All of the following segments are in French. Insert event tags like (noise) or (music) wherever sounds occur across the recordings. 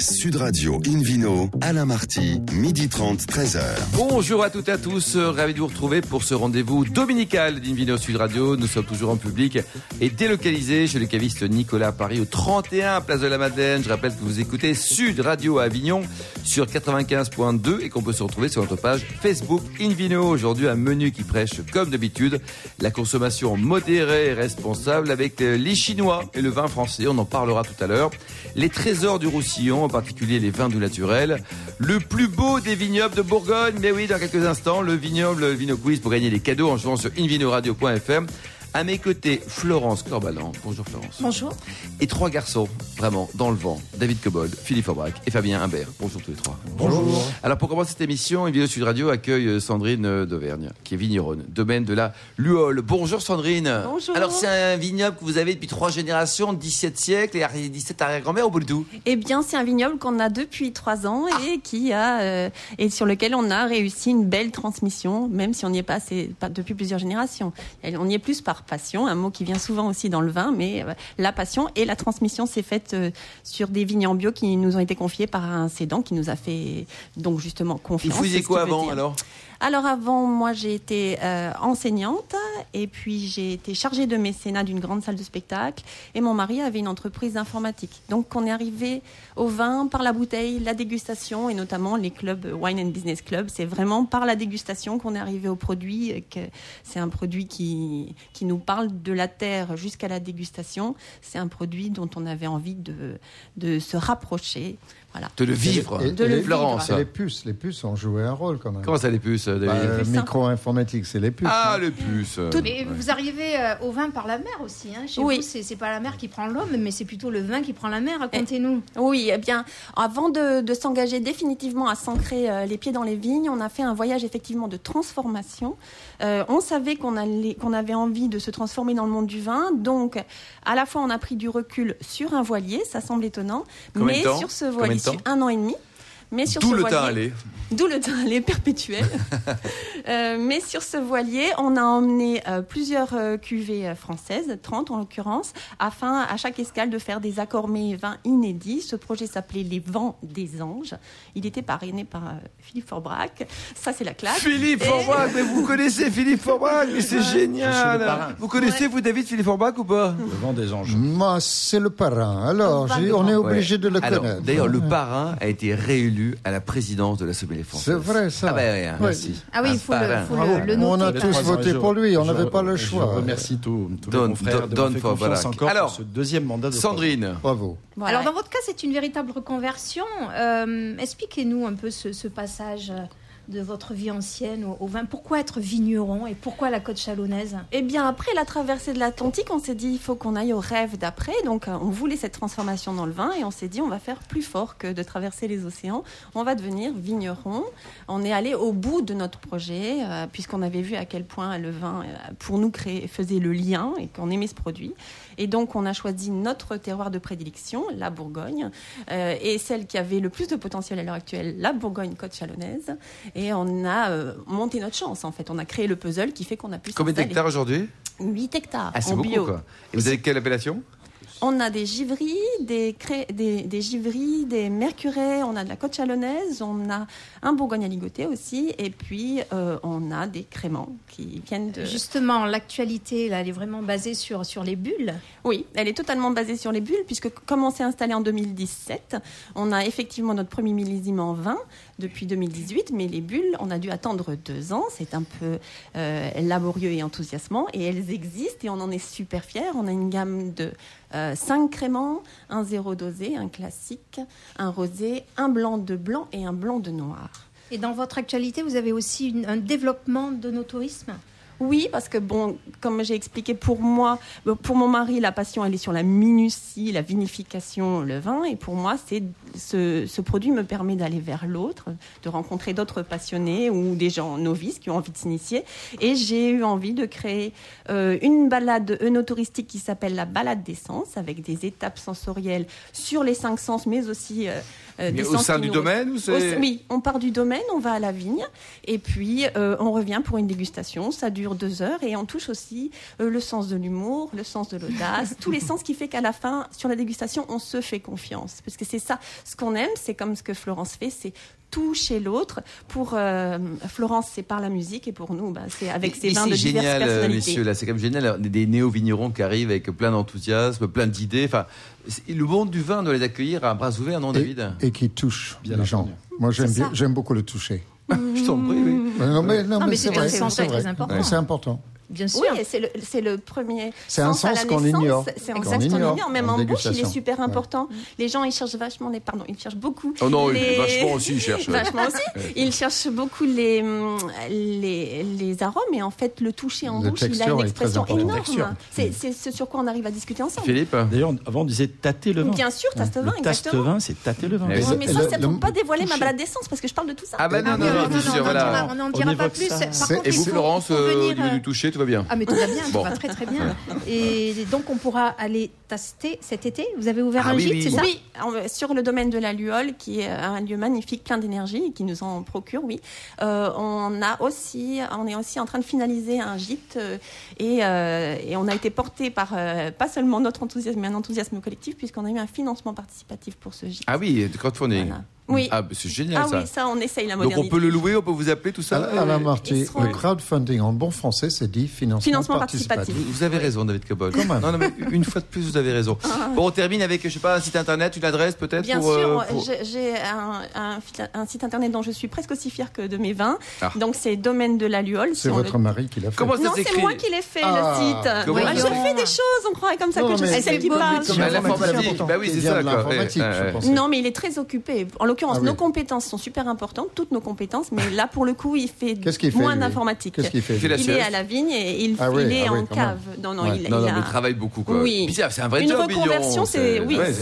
Sud Radio Invino, Alain Marty, midi 30, 13h. Bonjour à toutes et à tous, euh, ravi de vous retrouver pour ce rendez-vous dominical d'Invino Sud Radio. Nous sommes toujours en public et délocalisés chez le caviste Nicolas Paris au 31 Place de la Madeleine. Je rappelle que vous écoutez Sud Radio à Avignon sur 95.2 et qu'on peut se retrouver sur notre page Facebook Invino. Aujourd'hui, un menu qui prêche, comme d'habitude, la consommation modérée et responsable avec euh, les Chinois et le vin français. On en parlera tout à l'heure. Les trésors du Roussillon, en particulier les vins doux naturels. Le plus beau des vignobles de Bourgogne. Mais oui, dans quelques instants, le vignoble le Vino Quiz pour gagner des cadeaux en jouant sur invinoradio.fm. À mes côtés, Florence Corbalan. Bonjour Florence. Bonjour. Et trois garçons, vraiment, dans le vent. David Cobold, Philippe Aubrac et Fabien Imbert. Bonjour tous les trois. Bonjour. Alors pour commencer cette émission, Invino Sud Radio accueille euh, Sandrine euh, d'Auvergne, qui est vigneronne, domaine de la Luole. Bonjour Sandrine. Bonjour. Alors c'est un vignoble que vous avez depuis trois générations, 17 siècles et 17 arrière-grand-mère au bout de tout. Eh bien, c'est un vignoble qu'on a depuis trois ans et qui a euh, et sur lequel on a réussi une belle transmission, même si on n'y est pas, assez, pas depuis plusieurs générations. On y est plus par passion, un mot qui vient souvent aussi dans le vin, mais euh, la passion et la transmission s'est faite euh, sur des vignes en bio qui nous ont été confiés par un cédant qui nous a fait donc justement Vous confiance. faisiez c'est ce quoi avant alors? Alors avant, moi j'ai été euh, enseignante et puis j'ai été chargée de mécénat d'une grande salle de spectacle et mon mari avait une entreprise d'informatique. Donc on est arrivé au vin par la bouteille, la dégustation et notamment les clubs Wine and Business Club. C'est vraiment par la dégustation qu'on est arrivé au produit, c'est un produit qui, qui nous parle de la terre jusqu'à la dégustation. C'est un produit dont on avait envie de, de se rapprocher. Voilà. De le vivre. Et- De et le les- Florence. et les puces, les puces ont joué un rôle quand même. Comment ça les puces, David Bah, euh, puces, hein. Micro-informatique, c'est les puces. Ah, hein. les puces. Mais vous arrivez euh, au vin par la mer aussi. Hein. Chez Oui. vous, c'est c'est pas la mer qui prend l'homme, mais c'est plutôt le vin qui prend la mer. Racontez-nous. Oui, eh bien, avant de, de s'engager définitivement à s'ancrer euh, les pieds dans les vignes, on a fait un voyage effectivement de transformation. Euh, on savait qu'on allait, qu'on avait envie de se transformer dans le monde du vin, donc à la fois on a pris du recul sur un voilier, ça semble étonnant, Combien mais sur ce Combien temps un an et demi. Mais sur D'où le voilier, temps aller. D'où le temps les perpétuel. (laughs) Euh, mais sur ce voilier, on a emmené euh, plusieurs euh, cuvées euh, françaises, 30 en l'occurrence, afin à chaque escale de faire des accords mets et vins inédits. Ce projet s'appelait Les Vents des Anges. Il était parrainé par euh, Philippe Forbrac. Ça, c'est la classe. Philippe Et- Forbach, mais vous connaissez Philippe Forbach, mais c'est génial. Vous connaissez, vous, David Philippe Forbach ou pas? Le vent des anges. Moi, c'est le parrain. Alors, on est obligé de le Alors, connaître. D'ailleurs, le parrain a été réélu à la présidence de la Sommelier française. C'est vrai, ça. Ah ben oui, hein, Ouais. merci. Ah oui, il faut le, parrain. faut Bravo. le, le On a tous voté pour lui, on Je- n'avait pas le je choix. remercie tous, de Don fait for confiance encore Alors, pour ce deuxième mandat de Sandrine, Bravo. Voilà. Alors dans votre cas, c'est une véritable reconversion. Euh, Expliquez-nous un peu ce, ce passage de votre vie ancienne au, vin. Pourquoi être vigneron et pourquoi la côte chalonnaise? Eh bien, après la traversée de l'Atlantique, on s'est dit il faut qu'on aille au rêve d'après. Donc, euh, on voulait cette transformation dans le vin et on s'est dit on va faire plus fort que de traverser les océans. On va devenir vigneron. On est allé au bout de notre projet euh, puisqu'on avait vu à quel point le vin, euh, pour nous, créer, faisait le lien et qu'on aimait ce produit. Et donc, on a choisi notre terroir de prédilection, la Bourgogne, et celle qui avait le plus de potentiel à l'heure actuelle, la Bourgogne-Côte chalonnaise. Et on a euh, monté notre chance, en fait. On a créé le puzzle qui fait qu'on a pu combien d'hectares aujourd'hui? 8 hectares Ah, c'est en beaucoup, bio. quoi. Et vous avez quelle appellation? On a des givries, des, cré- des, des givries, des mercurets, on a de la côte chalonnaise, on a un bourgogne à ligoter aussi, et puis euh, on a des créments qui viennent de... Justement, l'actualité, là, elle est vraiment basée sur, sur les bulles. Oui, elle est totalement basée sur les bulles, puisque comme on s'est installé en 2017, on a effectivement notre premier millésime en vin depuis 2018, mais les bulles, on a dû attendre deux ans. C'est un peu euh, laborieux et enthousiasmant, et elles existent, et on en est super fiers. On a une gamme de euh, cinq créments, un zéro dosé, un classique, un rosé, un blanc de blanc et un blanc de noir. Et dans votre actualité, vous avez aussi un développement de nos tourismes Oui, parce que bon, comme j'ai expliqué, pour moi, pour mon mari, la passion, elle est sur la minutie, la vinification, le vin, et pour moi, c'est ce, ce produit me permet d'aller vers l'autre, de rencontrer d'autres passionnés ou des gens novices qui ont envie de s'initier. Et j'ai eu envie de créer euh, une balade œnotouristique qui s'appelle la balade des sens, avec des étapes sensorielles sur les cinq sens, mais aussi euh, euh, Mais au sein du nous- domaine ou Oui, on part du domaine, on va à la vigne et puis euh, on revient pour une dégustation. Ça dure deux heures et on touche aussi euh, le sens de l'humour, le sens de l'audace, (laughs) tous les sens qui fait qu'à la fin, sur la dégustation, on se fait confiance. Parce que c'est ça, ce qu'on aime, c'est comme ce que Florence fait, c'est toucher l'autre. Pour euh, Florence, c'est par la musique et pour nous, bah, c'est avec ses vins de diverses génial, euh, personnalités. messieurs, là, c'est comme génial, alors, des, des néo-vignerons qui arrivent avec plein d'enthousiasme, plein d'idées. Enfin, le monde du vin doit les accueillir à bras ouverts, non, Et, David? et qui touche Bien les gens. Moi, j'aime beaucoup le toucher. (laughs) Je t'en prie, oui. Non, mais, non, Non, mais mais c'est vrai. c'est important. Ouais, C'est important. Bien sûr. Oui, c'est le, c'est le premier. C'est un sens à sens la qu'on naissance. ignore. C'est un sens qu'on ignore ignore. Même en en bouche, il est super Ouais. important. Les gens, ils cherchent vachement les. Pardon, ils cherchent beaucoup. Oh non, les... vachement aussi, ils cherchent. (laughs) Vachement aussi. Ils cherchent beaucoup les, les, les arômes et en fait, le toucher en bouche, il a une expression énorme. C'est c'est ce sur quoi on arrive à discuter ensemble. Philippe D'ailleurs, avant, on disait tâter le vin. Bien sûr, taste Le vin, taste exactement. vin, c'est tâter le vin. Mais Oui, mais ça, c'est pour pas dévoiler ma balade d'essence parce que je parle de tout ça. Ah bah non, Ah non, oui, non, on n'en dira- pas plus. Et vous, Florence, au niveau du toucher, tout va bien Ah mais tout va bien, Bon. tout va très très bien. Et donc on pourra aller tester cet été. Vous avez ouvert Ah un oui, gîte, oui, c'est ça Oui, sur le domaine de la Luole, qui est un lieu magnifique, plein d'énergie, et qui nous en procure, oui. Euh, on a aussi, on est aussi en train de finaliser un gîte, euh, et, euh, et on a été porté par euh, pas seulement notre enthousiasme, mais un enthousiasme collectif, puisqu'on a eu un financement participatif pour ce gîte. Ah oui, de crowdfunding. Voilà. Oui. Ah, c'est génial Ah ça. oui, ça, on essaye la Donc modernité. on peut le louer, on peut vous appeler, tout ça Alain Marty, seront- le crowdfunding en bon français, c'est dit financement, Financement participatif. participatif. Vous, vous avez raison, David Cobol. Quand même. Non, non, mais une fois de plus, vous avez raison. Bon, on termine avec, je sais pas, un site internet, une adresse peut-être Bien pour, sûr, euh, pour- j'ai- un, un fil- un site internet dont je suis presque aussi fière que de mes vins. Ah. Donc c'est Domaine de la Luole. C'est votre le- mari qui l'a fait. Comment ça Non, c'est moi qui l'ai fait Ah, le site. Moi, ça je fais des choses, on croirait comme ça Non, que je mais suis celle qui parle. Ah, bah oui, c'est ça. Non, mais il est très occupé. En l'occurrence, Ah oui. nos compétences sont super importantes, toutes nos compétences, mais là, pour le coup, il fait moins d'informatique. Qu'est-ce qu'il fait Il est à la vigne et il, Ah oui, il est ah oui, en cave. Non, non, Ouais. il, Non, il non, a mais il travaille beaucoup. Quoi. Oui. C'est un vrai une job, reconversion, c'est oui, Ouais,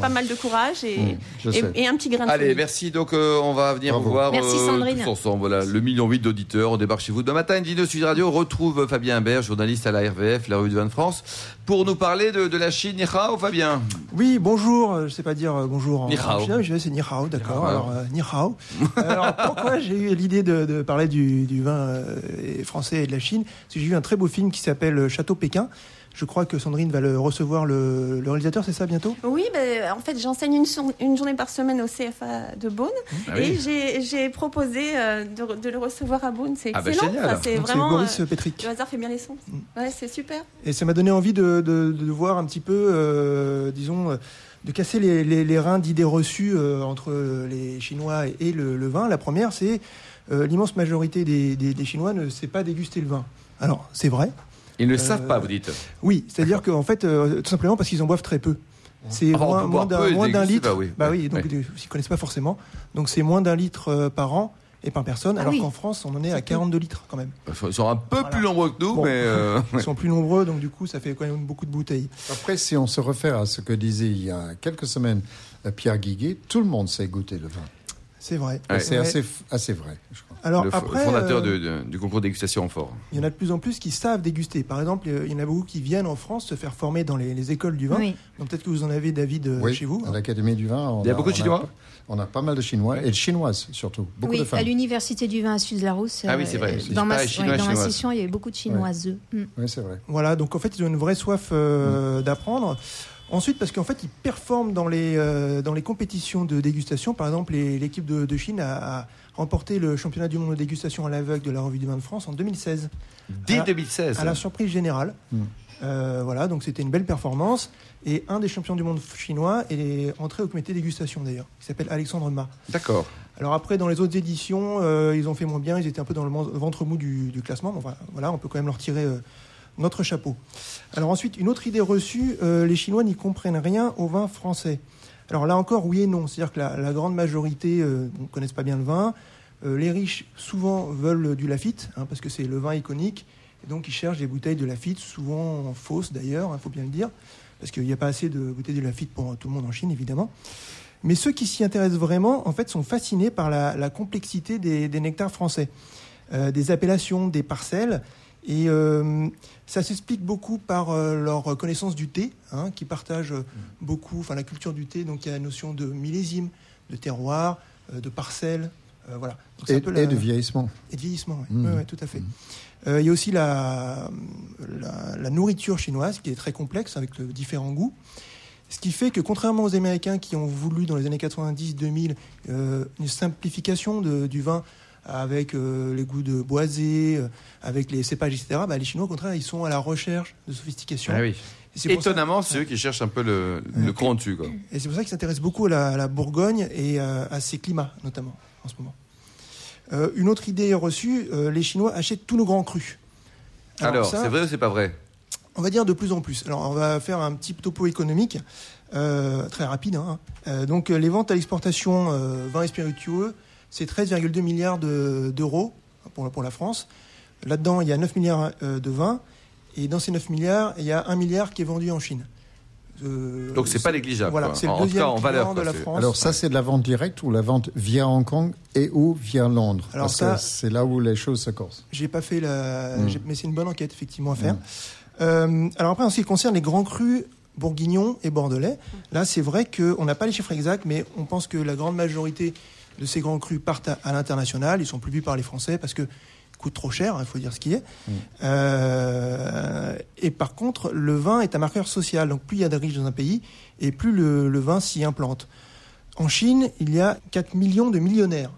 pas mal de courage et, Mmh, je et, un petit grain de Allez, merci. Donc, euh, on va venir Bravo. vous voir Merci, euh, tous ensemble. Voilà, le million huit d'auditeurs. On débarque chez vous demain matin. Une vidéo Sud Radio retrouve Fabien Imbert, journaliste à la RVF, la rue du Vin de France, pour nous parler de, de la Chine. Ni hao, Fabien. Oui, bonjour. Je sais pas dire euh, bonjour en, chinois, je c'est ni hao, d'accord. Alors euh, ni hao. Alors (laughs) pourquoi j'ai eu l'idée de, de parler du, du vin euh, français et de la Chine? Parce que j'ai vu un très beau film qui s'appelle euh, Château Pékin. Je crois que Sandrine va le recevoir le, le réalisateur, c'est ça bientôt? Oui, ben, en fait, j'enseigne une, jour- une journée par semaine au CFA de Beaune Ah et oui. j'ai- j'ai proposé euh, de, de le recevoir à Beaune. C'est Ah, bah, excellent. c'est vraiment. Boris euh, Petrick. le hasard fait bien les sons. Mm. Ouais, c'est super. Et ça m'a donné envie de, de- de voir un petit peu, euh, disons, euh, de casser les, les- les reins d'idées reçues euh, entre les Chinois et, et le, le vin. La première, c'est euh, l'immense majorité des, des- des Chinois ne sait pas déguster le vin. Alors, c'est vrai. Ils ne le Euh, savent pas, vous dites. Oui, c'est-à-dire qu'en fait, tout simplement parce qu'ils en boivent très peu. C'est on moins, d'un litre. bah oui. Bah oui, donc ouais. ils ne connaissent pas forcément. Donc c'est moins d'un litre par an et par personne, Ah alors oui. qu'en France, on en est à 42 litres quand même. Ils sont un peu Voilà. plus nombreux que nous, Bon. mais. euh, (laughs) Ils sont plus nombreux, donc du coup, ça fait quand même beaucoup de bouteilles. Après, si on se réfère à ce que disait il y a quelques semaines euh, Pierre Guiguet, tout le monde sait goûter le vin. C'est vrai. Ouais. C'est Ouais. assez, assez vrai, je crois. Alors le après, fondateur euh, de- de- du concours dégustation en fort. il y en a de plus en plus qui savent déguster. Par exemple, il y en a beaucoup qui viennent en France se faire former dans les, les écoles du vin. Oui. Donc peut-être que vous en avez, David, Oui, chez vous. à l'Académie du vin. on Il y a beaucoup de Chinois On a pas mal de Chinois et de Chinoises surtout. Beaucoup oui, de à femmes. l'université du vin à Suze-la-Rousse. Ah oui, c'est vrai. euh, Dans, ma, ouais, dans ma chinoises. session, il y avait beaucoup de chinoises. Mm. Oui, c'est vrai. Voilà, donc en fait, ils ont une vraie soif euh, Mm. d'apprendre. Ensuite, parce qu'en fait, ils performent dans les, euh, dans les compétitions de dégustation. Par exemple, l'équipe de, de Chine a, a remporté le championnat du monde de dégustation à l'aveugle de la Revue du vin de France en 2016, Dès Ah, 2016. à la surprise générale. Mm. Euh, voilà, donc c'était une belle performance. Et un des champions du monde chinois est entré au comité dégustation d'ailleurs, qui s'appelle Alexandre Ma. D'accord. Alors après, dans les autres éditions, euh, ils ont fait moins bien, ils étaient un peu dans le ventre mou du, du classement. Bon, voilà, on peut quand même leur tirer euh, notre chapeau. Alors ensuite, une autre idée reçue, les Chinois n'y comprennent rien au vin français. Alors là encore, oui et non. C'est-à-dire que la, la grande majorité ne connaissent pas bien le vin. Les riches, souvent, veulent du Lafite, hein, parce que c'est le vin iconique. Et donc, ils cherchent des bouteilles de Lafite, souvent fausses d'ailleurs, il faut bien le dire, parce qu'il n'y a pas assez de bouteilles de Lafite pour tout le monde en Chine, évidemment. Mais ceux qui s'y intéressent vraiment, en fait, sont fascinés par la, la complexité des, des nectars français, Euh, des appellations, des parcelles. Et euh, ça s'explique beaucoup par euh, leur connaissance du thé, hein, qui partagent euh, beaucoup, enfin la culture du thé. Donc il y a la notion de millésime, de terroir, de parcelles. Euh, voilà. Donc, c'est Et, un peu la- et de vieillissement. et de vieillissement, oui. Mm. Ouais, ouais, tout à fait. Euh, il y a aussi la, la, la nourriture chinoise qui est très complexe avec différents goûts. Ce qui fait que contrairement aux Américains qui ont voulu dans les années 90-2000 euh, une simplification de- du vin avec euh, les goûts de boisé, avec les cépages, etc., bah, les Chinois au contraire ils sont à la recherche de sophistication. Ah oui. Étonnamment, c'est eux qui cherchent un peu le, le cran dessus. Quoi. et c'est pour ça qu'ils s'intéressent beaucoup à la, à la Bourgogne et euh, à ses climats, notamment, en ce moment. Euh, une autre idée reçue, euh, les Chinois achètent tous nos grands crus. Alors, c'est vrai ou c'est pas vrai? On va dire de plus en plus. Alors, on va faire un petit topo économique, euh, très rapide. hein. Donc, les ventes à l'exportation vins et spiritueux, c'est 13,2 milliards de- d'euros pour, pour la France. Là-dedans, il y a 9 milliards de vins. Et dans ces 9 milliards, il y a 1 milliard qui est vendu en Chine. Euh, Donc c'est pas négligeable. Voilà, c'est le en, en tout deuxième cas en valeur. de la France. Alors ça, c'est de la vente directe ou la vente via Hong Kong et ou via Londres? Alors Parce ça- que c'est là où les choses se corsent. J'ai pas fait la. Mm. j'ai- Mais c'est une bonne enquête, effectivement, à faire. Mm. Euh, alors, après, en ce qui concerne les grands crus bourguignons et bordelais, là, c'est vrai qu'on n'a pas les chiffres exacts, mais on pense que la grande majorité de ces grands crus partent à, à l'international. Ils sont plus vus par les Français parce que coûtent trop cher, il faut dire ce qui est. Mm. Euh, et par contre, le vin est un marqueur social. Donc, plus il y a de riches dans un pays, et plus le, le vin s'y implante. En Chine, il y a 4 millions de millionnaires.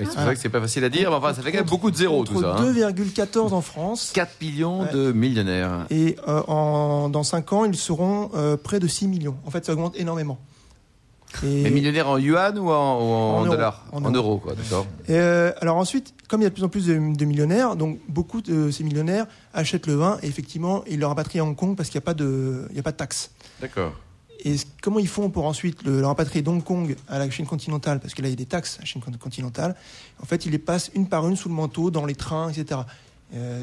Oui, c'est vrai que c'est pas facile à dire, mais enfin, ça fait quand même beaucoup de zéros tout ça. hein. 2,14 en France. 4 millions Ouais. de millionnaires. Et euh, en, dans 5 ans, ils seront euh, près de 6 millions. En fait, ça augmente énormément. Et, Mais millionnaires en yuan ou en, dollars En En euros. quoi, d'accord. et, euh, alors ensuite, comme il y a de plus en plus de, de millionnaires, donc beaucoup de ces millionnaires achètent le vin et effectivement, ils le rapatrient à Hong Kong parce qu'il n'y a pas de, il y a pas de taxe. D'accord. Et comment ils font pour ensuite le, le rapatrier d'Hong Kong à la Chine continentale? Parce que là, il y a des taxes à la Chine con- continentale. En fait, ils les passent une par une sous le manteau, dans les trains, etc. Euh,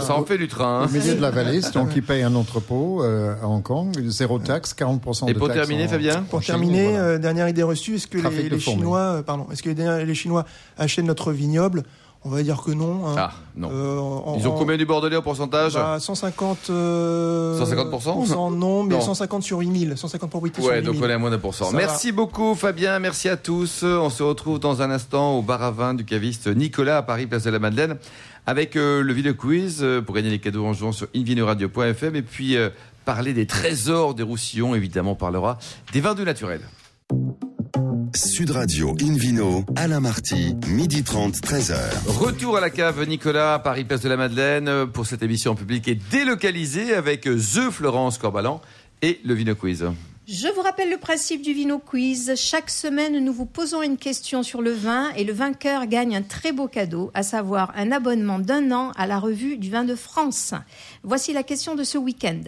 Ça, en fait du train. hein. Au milieu de la (laughs) vallée, donc ils payent un entrepôt euh, à Hong Kong, zéro taxe, 40% de Et pour terminer, en- Fabien en Pour Chine, terminer, voilà. euh, dernière idée reçue, est-ce que les. Chinois, euh, pardon, est-ce que les, les Chinois achètent notre vignoble? On va dire que non. hein. Ah, non. Euh, en- Ils ont en- combien du Bordelais au pourcentage? Bah, 150. euh, 150%? pourcent, Non, mais Non. 150 sur 8000. 150 propriétés Ouais, sur donc 8000. on est à moins d'un pour cent. Merci beaucoup Fabien, merci à tous. On se retrouve dans un instant au bar à vin du caviste Nicolas à Paris, place de la Madeleine, avec euh, le vidéo quiz euh, pour gagner les cadeaux en jouant sur invinoradio.fm et puis euh, parler des trésors des Roussillons, évidemment on parlera des vins doux naturels. Sud Radio Invino, Alain Marty, midi 30, 13h. Retour à la cave Nicolas Paris, place de la Madeleine pour cette émission en public et délocalisée avec The Florence Corbalan et le Vino Quiz. Je vous rappelle le principe du Vino Quiz. Chaque semaine, nous vous posons une question sur le vin et le vainqueur gagne un très beau cadeau, à savoir un abonnement d'un an à la revue du vin de France. Voici la question de ce week-end.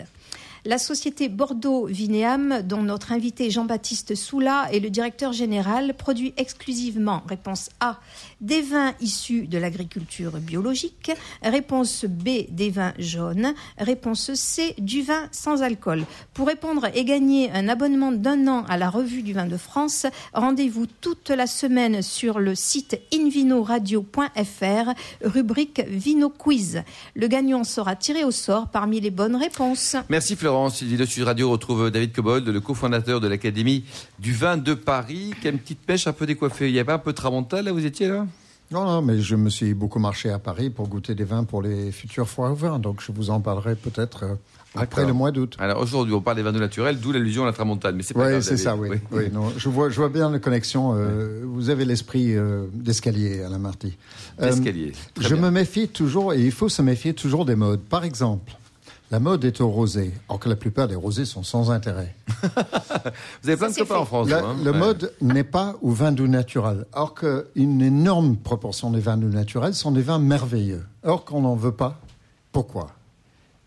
La société Bordeaux Vinéam, dont notre invité Jean-Baptiste Soula est le directeur général, produit exclusivement, réponse A, des vins issus de l'agriculture biologique, réponse B, des vins jaunes, réponse C, du vin sans alcool. Pour répondre et gagner un abonnement d'un an à la revue du vin de France, rendez-vous toute la semaine sur le site invinoradio.fr, rubrique Vino Quiz. Le gagnant sera tiré au sort parmi les bonnes réponses. Merci Florence. Sylvie de Sud Radio retrouve David Cobold, le cofondateur de l'Académie du vin de Paris. Quelle petite pêche un peu décoiffée. Il y avait un peu de tramontal là, vous étiez là? Non, non, mais je me suis beaucoup marché à Paris pour goûter des vins pour les futures foires au vin. Donc je vous en parlerai peut-être euh, après le mois d'août. Alors aujourd'hui, on parle des vins naturels, d'où l'allusion à la tramontane. Mais c'est pas Oui, c'est ça, oui. oui non, je, vois, je vois bien la connexion. euh, Vous avez l'esprit euh, d'escalier, Alain Marty. Euh, L'escalier. Très je bien. me méfie toujours, et il faut se méfier toujours des modes. Par exemple, la mode est au rosé, alors que la plupart des rosés sont sans intérêt. (laughs) Vous avez plein de copains en France. La- hein le Ouais. mode n'est pas au vin doux naturel, alors qu'une énorme proportion des vins doux naturels sont des vins merveilleux. Or qu'on n'en veut pas. Pourquoi?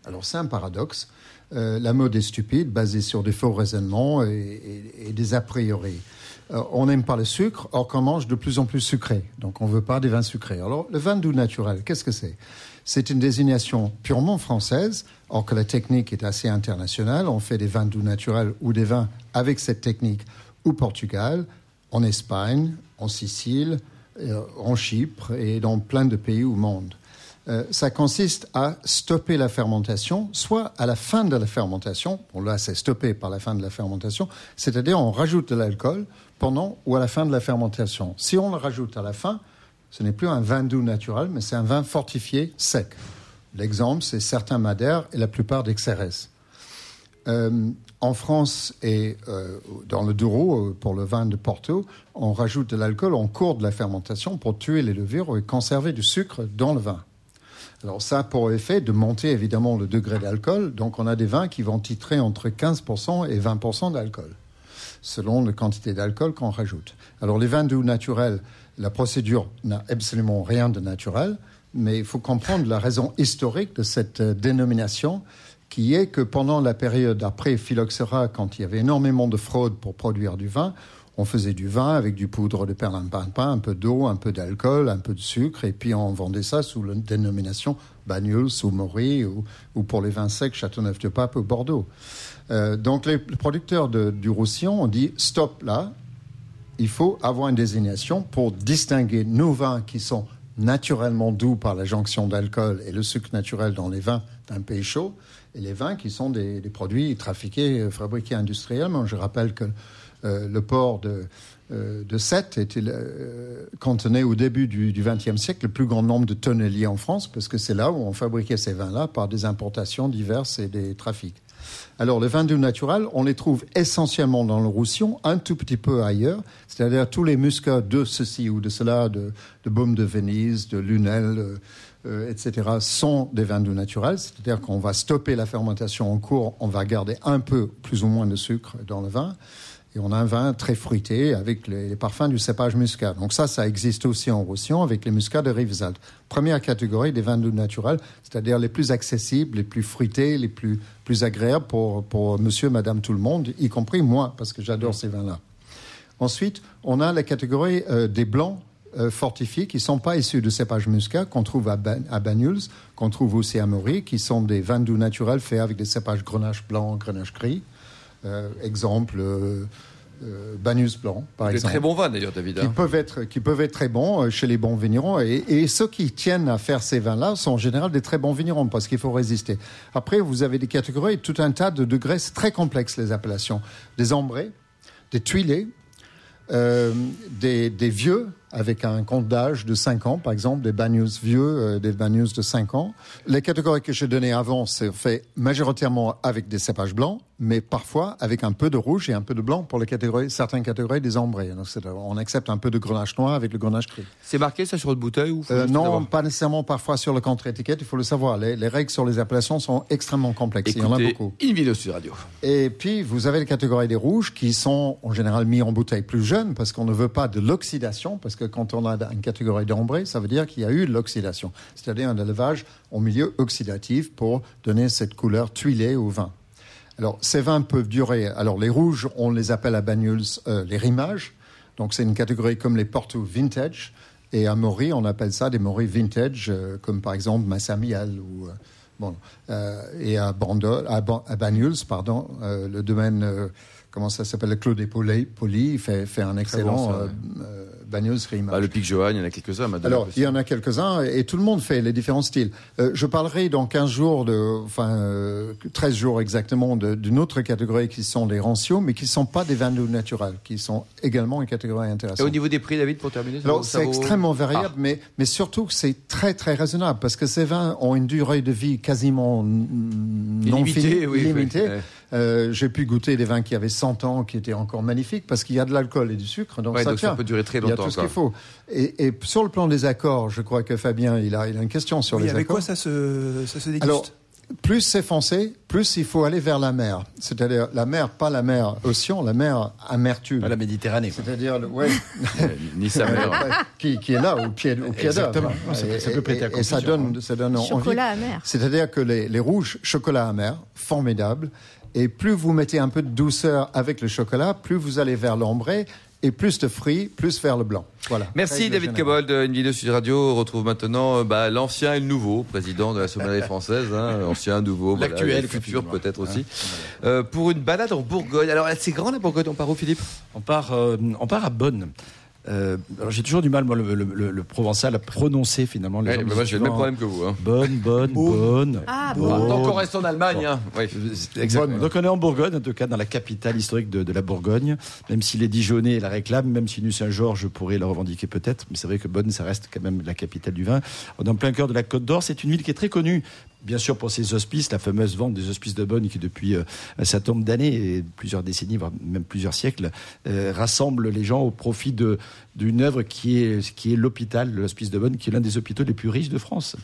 Alors c'est un paradoxe. Euh, la mode est stupide, basée sur des faux raisonnements et, et- et des a priori. Euh, on n'aime pas le sucre, or qu'on mange de plus en plus sucré. Donc on ne veut pas des vins sucrés. Alors le vin doux naturel, qu'est-ce que c'est? C'est une désignation purement française, or que la technique est assez internationale. On fait des vins doux naturels ou des vins avec cette technique au Portugal, en Espagne, en Sicile, euh, en Chypre et dans plein de pays au monde. Euh, ça consiste à stopper la fermentation, soit à la fin de la fermentation, bon là c'est stoppé par la fin de la fermentation, c'est-à-dire on rajoute de l'alcool pendant ou à la fin de la fermentation. Si on le rajoute à la fin, ce n'est plus un vin doux naturel, mais c'est un vin fortifié sec. L'exemple, c'est certains Madères et la plupart des Xérès. Euh, en France et euh, dans le Douro, euh, pour le vin de Porto, on rajoute de l'alcool en cours de la fermentation pour tuer les levures et conserver du sucre dans le vin. Alors ça a pour effet de monter évidemment le degré d'alcool. Donc on a des vins qui vont titrer entre 15% et 20% d'alcool, selon la quantité d'alcool qu'on rajoute. Alors les vins doux naturels, la procédure n'a absolument rien de naturel, mais il faut comprendre la raison historique de cette euh, dénomination qui est que pendant la période après phylloxéra, quand il y avait énormément de fraude pour produire du vin, on faisait du vin avec du poudre de perlimpinpin, un peu d'eau, un peu d'alcool, un peu de sucre, et puis on vendait ça sous la dénomination Banyuls ou Maury, ou, ou pour les vins secs Châteauneuf-du-Pape ou Bordeaux. Euh, donc les producteurs du Roussillon ont dit stop là, il faut avoir une désignation pour distinguer nos vins qui sont naturellement doux par la jonction d'alcool et le sucre naturel dans les vins d'un pays chaud, et les vins qui sont des, des produits trafiqués, euh, fabriqués industriellement. Je rappelle que le port de, euh, de Sète était, euh, contenait au début du XXe siècle le plus grand nombre de tonneliers en France, parce que c'est là où on fabriquait ces vins-là par des importations diverses et des trafics. Alors, les vins doux naturels, on les trouve essentiellement dans le Roussillon, un tout petit peu ailleurs, c'est-à-dire tous les muscats de ceci ou de cela, de, de Baume de Venise, de Lunel, euh, etc., sont des vins doux naturels, c'est-à-dire qu'on va stopper la fermentation en cours, on va garder un peu plus ou moins de sucre dans le vin, et on a un vin très fruité avec les, les parfums du cépage muscat. Donc ça, ça existe aussi en Roussillon avec les muscats de Rivesaltes. Première catégorie des vins doux naturels, c'est-à-dire les plus accessibles, les plus fruités, les plus, plus agréables pour, pour monsieur, madame, tout le monde, y compris moi, parce que j'adore ces vins-là. Ensuite, on a la catégorie euh, des blancs euh, fortifiés qui ne sont pas issus de cépage muscat, qu'on trouve à, Ban à Banyuls, qu'on trouve aussi à Maury, qui sont des vins doux naturels faits avec des cépages grenache blanc, grenache gris. Euh, exemple, euh, euh, Banyuls blanc, par Des exemple très bons vins d'ailleurs, David. qui hein. peuvent être qui peuvent être très bons chez les bons vignerons et, et ceux qui tiennent à faire ces vins-là sont en général des très bons vignerons parce qu'il faut résister. Après, vous avez des catégories, tout un tas de degrés, c'est très complexe les appellations, des ambrés, des tuilés, des, des vieux avec un compte d'âge de 5 ans, par exemple, des bagnus vieux, euh, des bagnus de 5 ans. Les catégories que j'ai données avant, c'est fait majoritairement avec des cépages blancs, mais parfois avec un peu de rouge et un peu de blanc pour les catégories, certaines catégories des ambrés. On accepte un peu de grenache noir avec le grenache gris. C'est marqué ça sur votre bouteille ou Euh, non, pas nécessairement parfois sur le contre-étiquette, il faut le savoir. Les, les règles sur les appellations sont extrêmement complexes. il y en a Écoutez, beaucoup. Invino Sud Radio. Et puis, vous avez les catégories des rouges qui sont en général mis en bouteille plus jeune parce qu'on ne veut pas de l'oxydation, parce que quand on a une catégorie d'ambré, ça veut dire qu'il y a eu de l'oxydation, c'est-à-dire un élevage en milieu oxydatif pour donner cette couleur tuilée au vin. Alors, ces vins peuvent durer. Alors, les rouges, on les appelle à Banyuls euh, les rimages. Donc, c'est une catégorie comme les Porto Vintage. Et à Maury, on appelle ça des Maury Vintage, euh, comme par exemple Massamial ou. euh, bon, et à, Bandol, à, Ban- à Banyuls, pardon, le domaine, comment ça s'appelle, des Poli, fait, fait un excellent bon, ça, ouais. Banyuls Rimage. Bah, le Pic Johan, il y en a quelques-uns. m'a donné Alors, il y en a quelques-uns et tout le monde fait les différents styles. Euh, je parlerai dans 15 jours, de, enfin euh, 13 jours exactement, d'une autre catégorie qui sont les rancios, mais qui ne sont pas des vins doux naturels, qui sont également une catégorie Et intéressante. au niveau des prix, David, pour terminer Alors, c'est extrêmement variable, Ah. mais, mais surtout que c'est très, très raisonnable, parce que ces vins ont une durée de vie quasiment non Illimité, finie, oui, illimitée. oui, ouais. Euh, J'ai pu goûter des vins qui avaient 100 ans, qui étaient encore magnifiques, parce qu'il y a de l'alcool et du sucre, donc Ouais, ça donc tient. ça peut durer très Il y a longtemps tout ce qu'il faut. Et, et sur le plan des accords, je crois que Fabien, il a, il a une question sur Oui, les avec accords. quoi ça se, ça se déguste Alors, plus c'est foncé, plus il faut aller vers la mer. C'est-à-dire la mer, pas la mer océan, la mer amertume. Pas la Méditerranée. C'est-à-dire, le- ouais, (laughs) Ni sa mère. qui, qui est là au pied, au pied d'œuvre. Exactement. Ça peut- Et- ça peut prêter à et- Et ça donne, ça donne envie. Chocolat amer. C'est-à-dire que les, les rouges, chocolat amer, formidable. Et plus vous mettez un peu de douceur avec le chocolat, plus vous allez vers l'ambré. Et plus de fruits, plus vers le blanc. Voilà. Merci David. Cabold, une vidéo sur Radio. On retrouve maintenant euh, bah, l'ancien et le nouveau président de la sommellerie française. Hein, (laughs) ancien, nouveau, L'actuel, futur peut-être aussi. Euh, pour une balade en Bourgogne. Alors c'est grand la Bourgogne, on part où Philippe? On part, euh, on part à Bonn. Euh, alors j'ai toujours du mal, moi, le, le- le- le provençal, à prononcer finalement les Ouais, gens bah moi, j'ai le même problème que vous. Hein. Bonne, bonne, bonne. Ah, bonne. bon. Tant qu'on reste en Allemagne. Hein. Ouais. Exactement. Donc on est en Bourgogne, en tout cas dans la capitale historique de, de la Bourgogne. Même si les Dijonnais la réclament, même si Nuit Saint-Georges pourrait la revendiquer peut-être, mais c'est vrai que Bonn, ça reste quand même la capitale du vin. On est en plein cœur de la Côte d'Or. C'est une ville qui est très connue. Bien sûr pour ses hospices, la fameuse vente des hospices de Bonn qui depuis euh, un certain nombre d'années, et plusieurs décennies, voire même plusieurs siècles, euh, rassemble les gens au profit de d'une œuvre qui est qui est l'hôpital, l'hospice de Bonn, qui est l'un des hôpitaux les plus riches de France.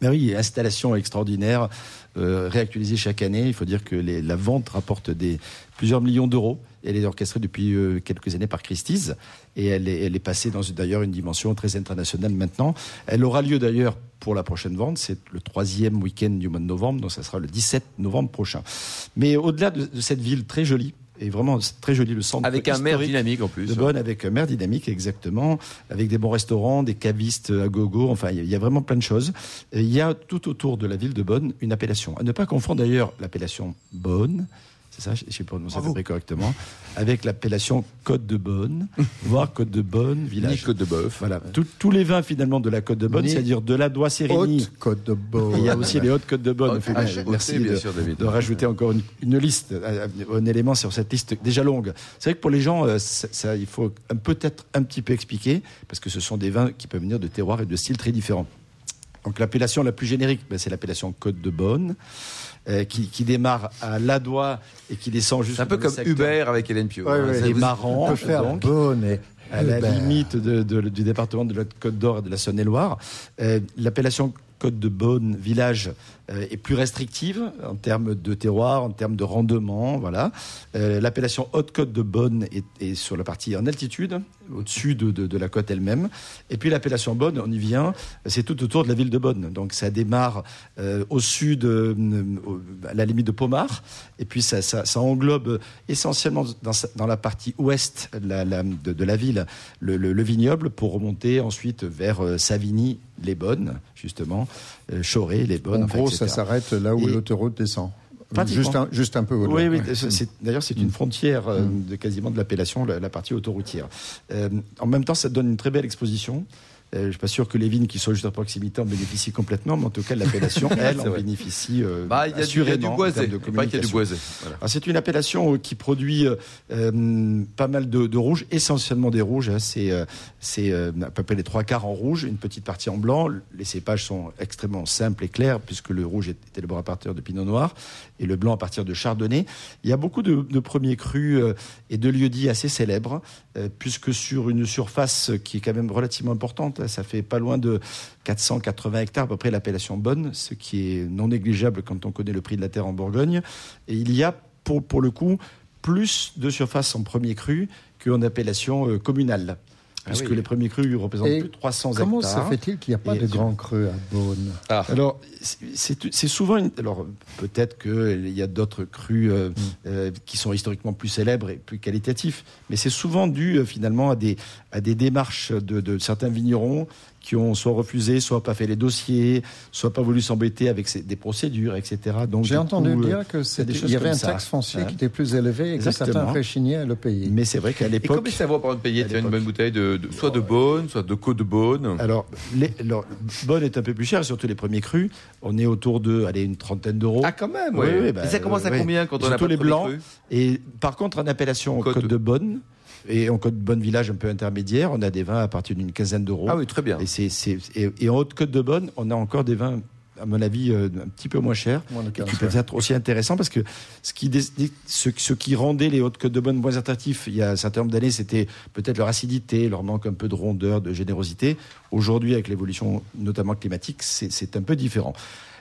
Mais (laughs) oui, installation extraordinaire, euh, réactualisée chaque année. Il faut dire que les- la vente rapporte des, plusieurs millions d'euros. Elle est orchestrée depuis euh, quelques années par Christie's et elle est, elle est passée dans d'ailleurs une dimension très internationale maintenant. Elle aura lieu d'ailleurs pour la prochaine vente, c'est le troisième week-end du mois de novembre, donc ça sera le 17 novembre prochain. Mais au-delà de, de cette ville très jolie, et vraiment très joli le centre Avec un maire dynamique en plus. de Bonn avec un maire dynamique exactement, avec des bons restaurants, des cavistes à gogo, enfin il y a- vraiment plein de choses. Et il y a tout autour de la ville de Bonn une appellation. À ne pas confondre d'ailleurs l'appellation Bonn, c'est ça, je je sais pas prononcer à peu près correctement, avec l'appellation Côte de Bonne, (laughs) voire Côte de Bonne, Ni village. Côte de Bœuf. Voilà, Tout- tous les vins finalement de la Côte de Bonne, Ni c'est-à-dire de la Doigt Sérénie. Haute Côte de. Et Il y a aussi les hautes côtes de Bonne. Ah, merci bien de, sûr, David. de rajouter encore une, une liste, euh, un élément sur cette liste déjà longue. C'est vrai que pour les gens, euh, ça, ça, il faut peut-être un petit peu expliquer, parce que ce sont des vins qui peuvent venir de terroirs et de styles très différents. Donc l'appellation la plus générique, ben, c'est l'appellation Côte de Bonne, euh, qui, qui démarre à Ladois et qui descend C'est jusqu'au un peu comme Hubert avec Hélène Pio. Ouais, hein. ouais. Les marrants, On peut faire donc Bonne et à la limite de- de- du département de la Côte d'Or et de la Saône-et-Loire. Euh, L'appellation Côte de Beaune village euh, est plus restrictive en termes de terroir, en termes de rendement. Voilà. Euh, L'appellation Haute Côte de Beaune est, sur la partie en altitude, au-dessus de, la côte elle-même. Et puis l'appellation Bonne, on y vient, c'est tout autour de la ville de Bonne. Donc ça démarre euh, au sud, à la limite de Pomard, et puis ça, englobe essentiellement dans, la partie ouest de, la ville le, le- le vignoble pour remonter ensuite vers Savigny, les Bonnes, justement, euh, Choré, les Bonnes. En enfin, gros, etc. ça s'arrête là où l'autoroute descend. Juste un, juste un peu au-delà. Oui, oui. D'ailleurs, c'est une frontière euh, Mm. de quasiment de l'appellation, la, la partie autoroutière. Euh, en même temps, ça donne une très belle exposition. Euh, je suis pas sûr que les vignes qui sont juste à proximité en bénéficient complètement, mais en tout cas, l'appellation, (laughs) elle, en vrai. bénéficie euh, Bah, y a assurément du de y a du. Voilà. Alors, c'est une appellation euh, qui produit euh, pas mal de, de rouges, essentiellement des rouges. hein. C'est c'est, euh, à peu près les trois quarts en rouge, une petite partie en blanc. Les cépages sont extrêmement simples et clairs, puisque le rouge est élaboré à partir de pinot noir et le blanc à partir de chardonnay. Il y a beaucoup de, premiers crus euh, et de lieux-dits assez célèbres, euh, puisque sur une surface qui est quand même relativement importante, ça fait pas loin de 480 hectares à peu près l'appellation Bonne, ce qui est non négligeable quand on connaît le prix de la terre en Bourgogne. Et il y a pour, pour le coup plus de surface en premier cru qu'en appellation euh, communale. Puisque oui. les premiers crus représentent Et plus de 300 Comment hectares. se fait-il qu'il n'y a pas Et de grands creux à Beaune Ah. Alors, c'est- souvent. Une, alors, peut-être qu'il y a d'autres crus euh, euh, qui sont historiquement plus célèbres et plus qualitatifs, mais c'est souvent dû euh, finalement à des, à des démarches de, de certains vignerons qui ont soit refusé, soit pas fait les dossiers, soit pas voulu s'embêter avec ces- des procédures, etc. Donc, J'ai du entendu coup, euh, dire que c'était- il y avait un ça. taxe foncier Hein. qui était plus élevé et que Exactement. certains rechignaient à le payer. Mais c'est vrai qu'à Et l'époque. combien ça vaut par exemple payer une bonne bouteille de, de- soit de Beaune, soit de Côte de Beaune Alors, les, alors, Bonne est un peu plus cher, surtout les premiers crus. On est autour de, allez, une trentaine d'euros. Ah quand même, Oui, ouais. oui, bah, Et ça commence à ouais. combien quand on a de les blancs. cru Et par contre, en appellation Côte- Côte, de Bonne et en Côte de Bonne village un peu intermédiaire, on a des vins à partir d'une quinzaine d'euros. Ah oui, très bien. Et, c'est, c'est- et, et en haute Côte de Bonne, on a encore des vins, à mon avis, euh, un petit peu moins chers. Moins de et qui 15, peuvent ouais. être aussi intéressants parce que ce qui, dé- ce, ce qui rendait les hautes côtes de bonne moins attractifs il y a un certain nombre d'années, c'était peut-être leur acidité, leur manque un peu de rondeur, de générosité. Aujourd'hui, avec l'évolution notamment climatique, c'est, c'est un peu différent.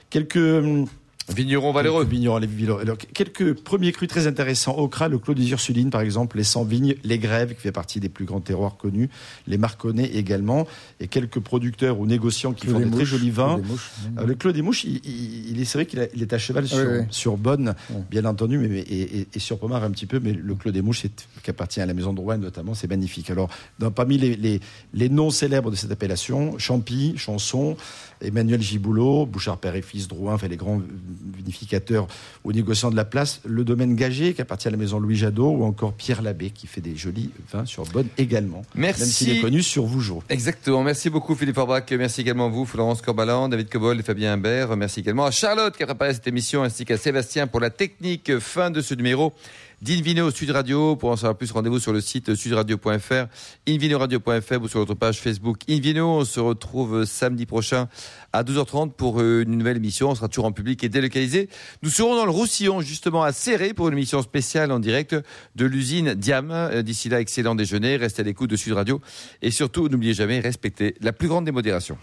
Quelques hum, Vigneron valeureux. Quelques vignerons, les vignerons. Alors, quelques premiers crus très intéressants. Ocra, le Clos des Ursulines, par exemple, les 100 vignes, les Grèves, qui fait partie des plus grands terroirs connus, les Marconnais également, et quelques producteurs ou négociants qui Clos font des des très Mouches, jolis vins. Clos des Mouches. Alors, le Clos des Mouches, il, il- il est, c'est vrai qu'il a- il est à cheval sur, Oui, oui. sur Bonne, Oui. bien entendu, mais, mais- et, et- et sur Pomard un petit peu, mais le Clos des Mouches, c'est- qui appartient à la maison de Rouen notamment, c'est magnifique. Alors, dans, parmi les, les, les noms célèbres de cette appellation, Champy, Chanson, Emmanuel Giboulot, Bouchard Père et Fils, Drouin, enfin les grands vinificateurs ou négociants de la place, le domaine Gagé qui appartient à la maison Louis Jadot ou encore Pierre Labbé qui fait des jolis vins sur Bonne également. Merci. Même s'il est connu sur Vougeot. Exactement. Merci beaucoup Philippe Forbrac. Merci également à vous, Florence Corbalan, David Cobol et Fabien Imbert. Merci également à Charlotte qui a préparé cette émission ainsi qu'à Sébastien pour la technique. Fin de ce numéro d'Invino Sud Radio. Pour en savoir plus, rendez-vous sur le site sudradio.fr, invinoradio.fr ou sur notre page Facebook Invino. On se retrouve samedi prochain à 12h30 pour une nouvelle émission. On sera toujours en public et délocalisé. Nous serons dans le Roussillon, justement à Serré, pour une émission spéciale en direct de l'usine Diam. D'ici là, excellent déjeuner. Restez à l'écoute de Sud Radio. Et surtout, n'oubliez jamais, respectez la plus grande des modérations.